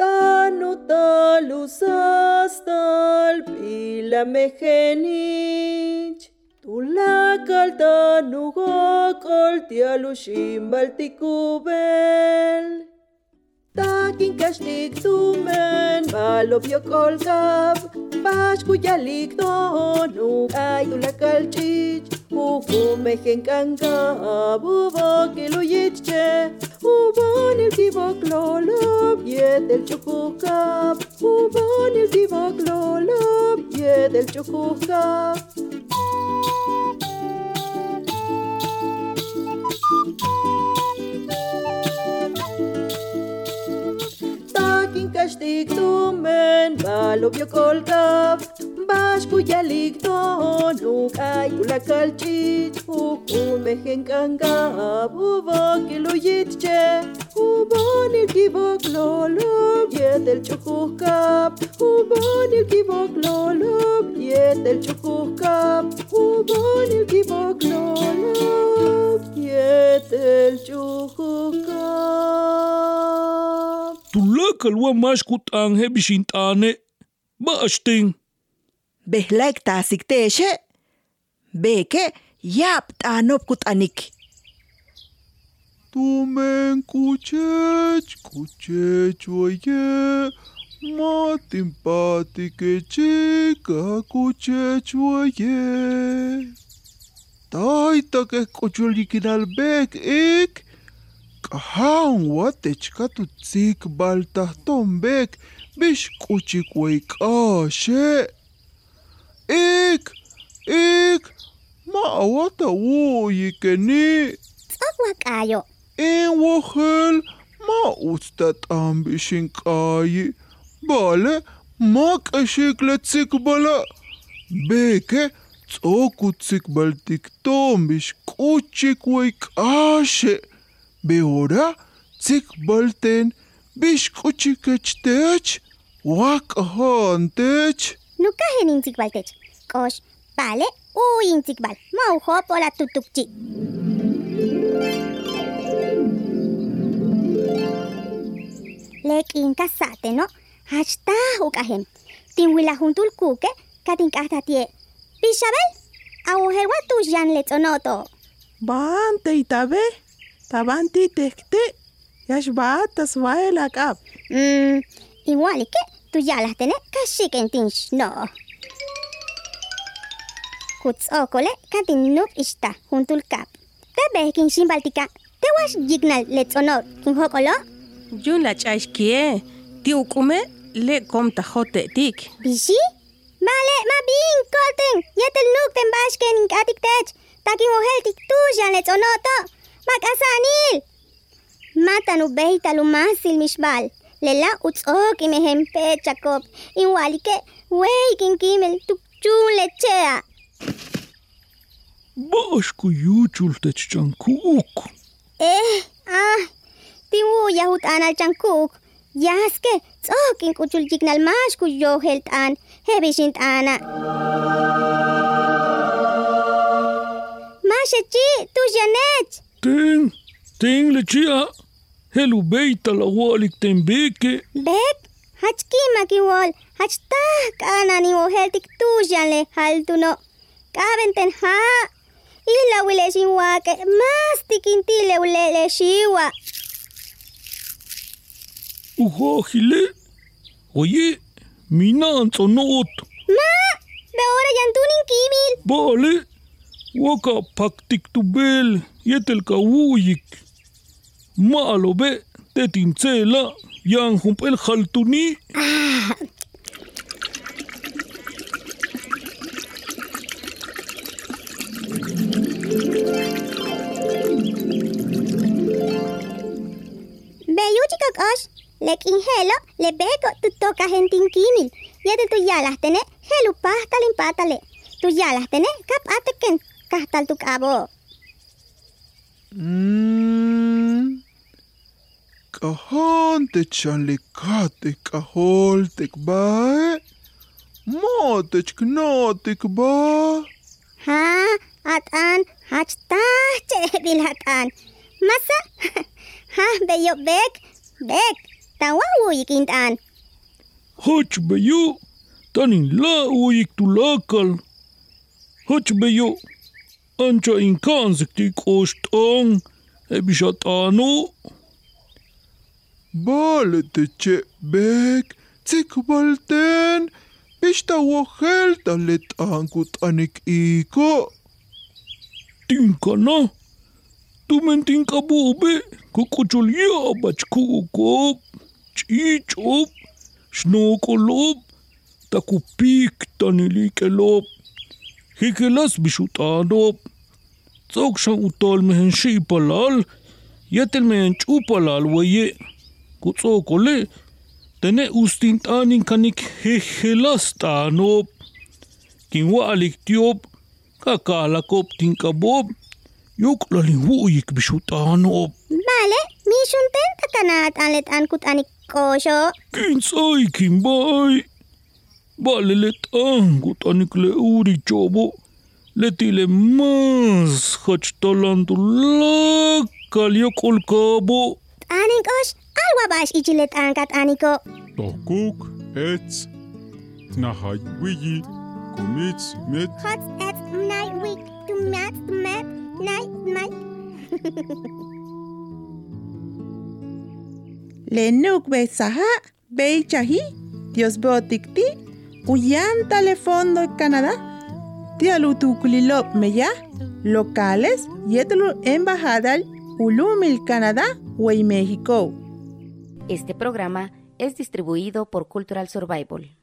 Tanu talusastal pila mejenich. Tulakal tanu gokol tialushimbal tikubel. Takin kastik tumen balopio kolkab. Pashkuyalik tonu ay tulakal chich. Ukumehen kankab. Ubon el kibok lolob yet el chukukab. Ubon kastik tumen balopio kolkab. Bashkuyalik tonu ay tulakal chich. Ukumehen kankab ubokiluyitche. Ubon el kibok lolob yet el chukukab. Ubon Tulakal wa mashkut anje bishintane. Bashting. Behlaik tasik teshe. Beke yap tanop kut anik. Tumen kuchech, kuchech oye, matin pati que chica kuchech oye. Taita que kuchulikin al bek ik, haan watechkatu tsikbaltajtombek bixkuchikueyk'axe ik ik ma'awatawuykeni tz'awak'ayo inwajel ma'utztat'amb'ixink'ayi bale mak'exikle tsikbala beke tz'oku tsikbaltiktombix k'uchikueyk'axe Behora, cik balten, biskutsik etxtetx, uak ahantetx. Nuka hen intzik baltetx, kos, bale, u intzik bal, mau hop olatutuk txik. Lek inka zate, no? Hasta huka hen. Tin juntul kuke, katin kahtatie. Bixabel, hau herua tuz jan letzonoto. Bante itabe. Tabanti tekte. Yash batas vaela kap. Mmm, igual que tú ya las tenés casi que tinch, no. Kuts okole katin nup ista juntul kap. Te ves kin simbaltika. Te was jignal let's honor kin hokolo. Yun la chashkie. Ti ukume le komta hote tik. Bisi? Vale, ma bin kolten. Yetel nuk ten basken in katik tech. Takin ohel tik tu jan let's honor מה עשה הניל? מתן ובית הלומאסיל משבל, ללעוץ אוקי מהם פצ'ה קופ, עם וואליקה וייקים קימל טוקצ'ון לצ'אה. באשקו יוצ'ול תצ'צ'נקוק. אה, אה, תראו יהותן על צ'נקוק. יסקה, צ'וקים קוצ'ול ג'יקנל משקו יוהלתן, הבישינתנה. מה שצ'י, תוז'נץ'. Ting, ting lechia. Helu beita la walik tembeke. Bek, hachki makiwol, hachta kana ni wo heltik tu janle haltuno. Kabenten ha. Illa wile sin wake, mas tikintile ulele shiwa. Uhahile. Oye, minan sonot. Ma, be ora yantunin kimil. Vale. Waka paktik tu bel. Yetel ka wuyik. Malo be. Tetin tsela. Yang humpel haltuni. Be yuchika kosh. Lekin helo, le beko tu toka gentin kimil. Yete tu yalas tene, helu pastalin patale. Tu yalas tene, kap ateken kahtal tu kabo. Mm. Kahante chanlikate kaholtek bae. Motech knotek ba. Ha, atan, hachtah che bil hatan. Masa, ha, beyo bek, bek. Tawawu yikintan. Hach beyo, tanin la uyik tulakal. Hach beyo, Ancsainkánzik ostang, ebisatánó. Bálete csebbek, cikbalten, pista wahel talet ankut anik iko. Tinkana, tumen tinka bobe, kokocholia bachkukop, chichop, shnokolop, takupik tanilikelop, hikelas bishutadop. tzokxan utol mehen xipalal, yatel mehen ch'upalal waye, kutzokole, tene ustin t'anin kanik jejelas t'anop, kinwa'alik tiop, kakalakop tinkabob, yuklalin wu'yik bixut'anop. Vale, mixun tenta kanat anlet ankut anik koxo. Kintzai kinbai, vale let ankut anik le uri chobo. Letile mas hachtalantu lakal yakol kabo. Aning kosh, alwa bash ichilet ankat aniko. Tokuk, ets, nahay wiji, kumits, met, Hot at night week to mat to mat night night. Lenuk be saha, be chahi, Dios beotikti, uyan telefono Canadá, tialutukulilop meya, locales, yetlu embajadal, ulumil Canadá, wey México. Este programa es distribuido por Cultural Survival.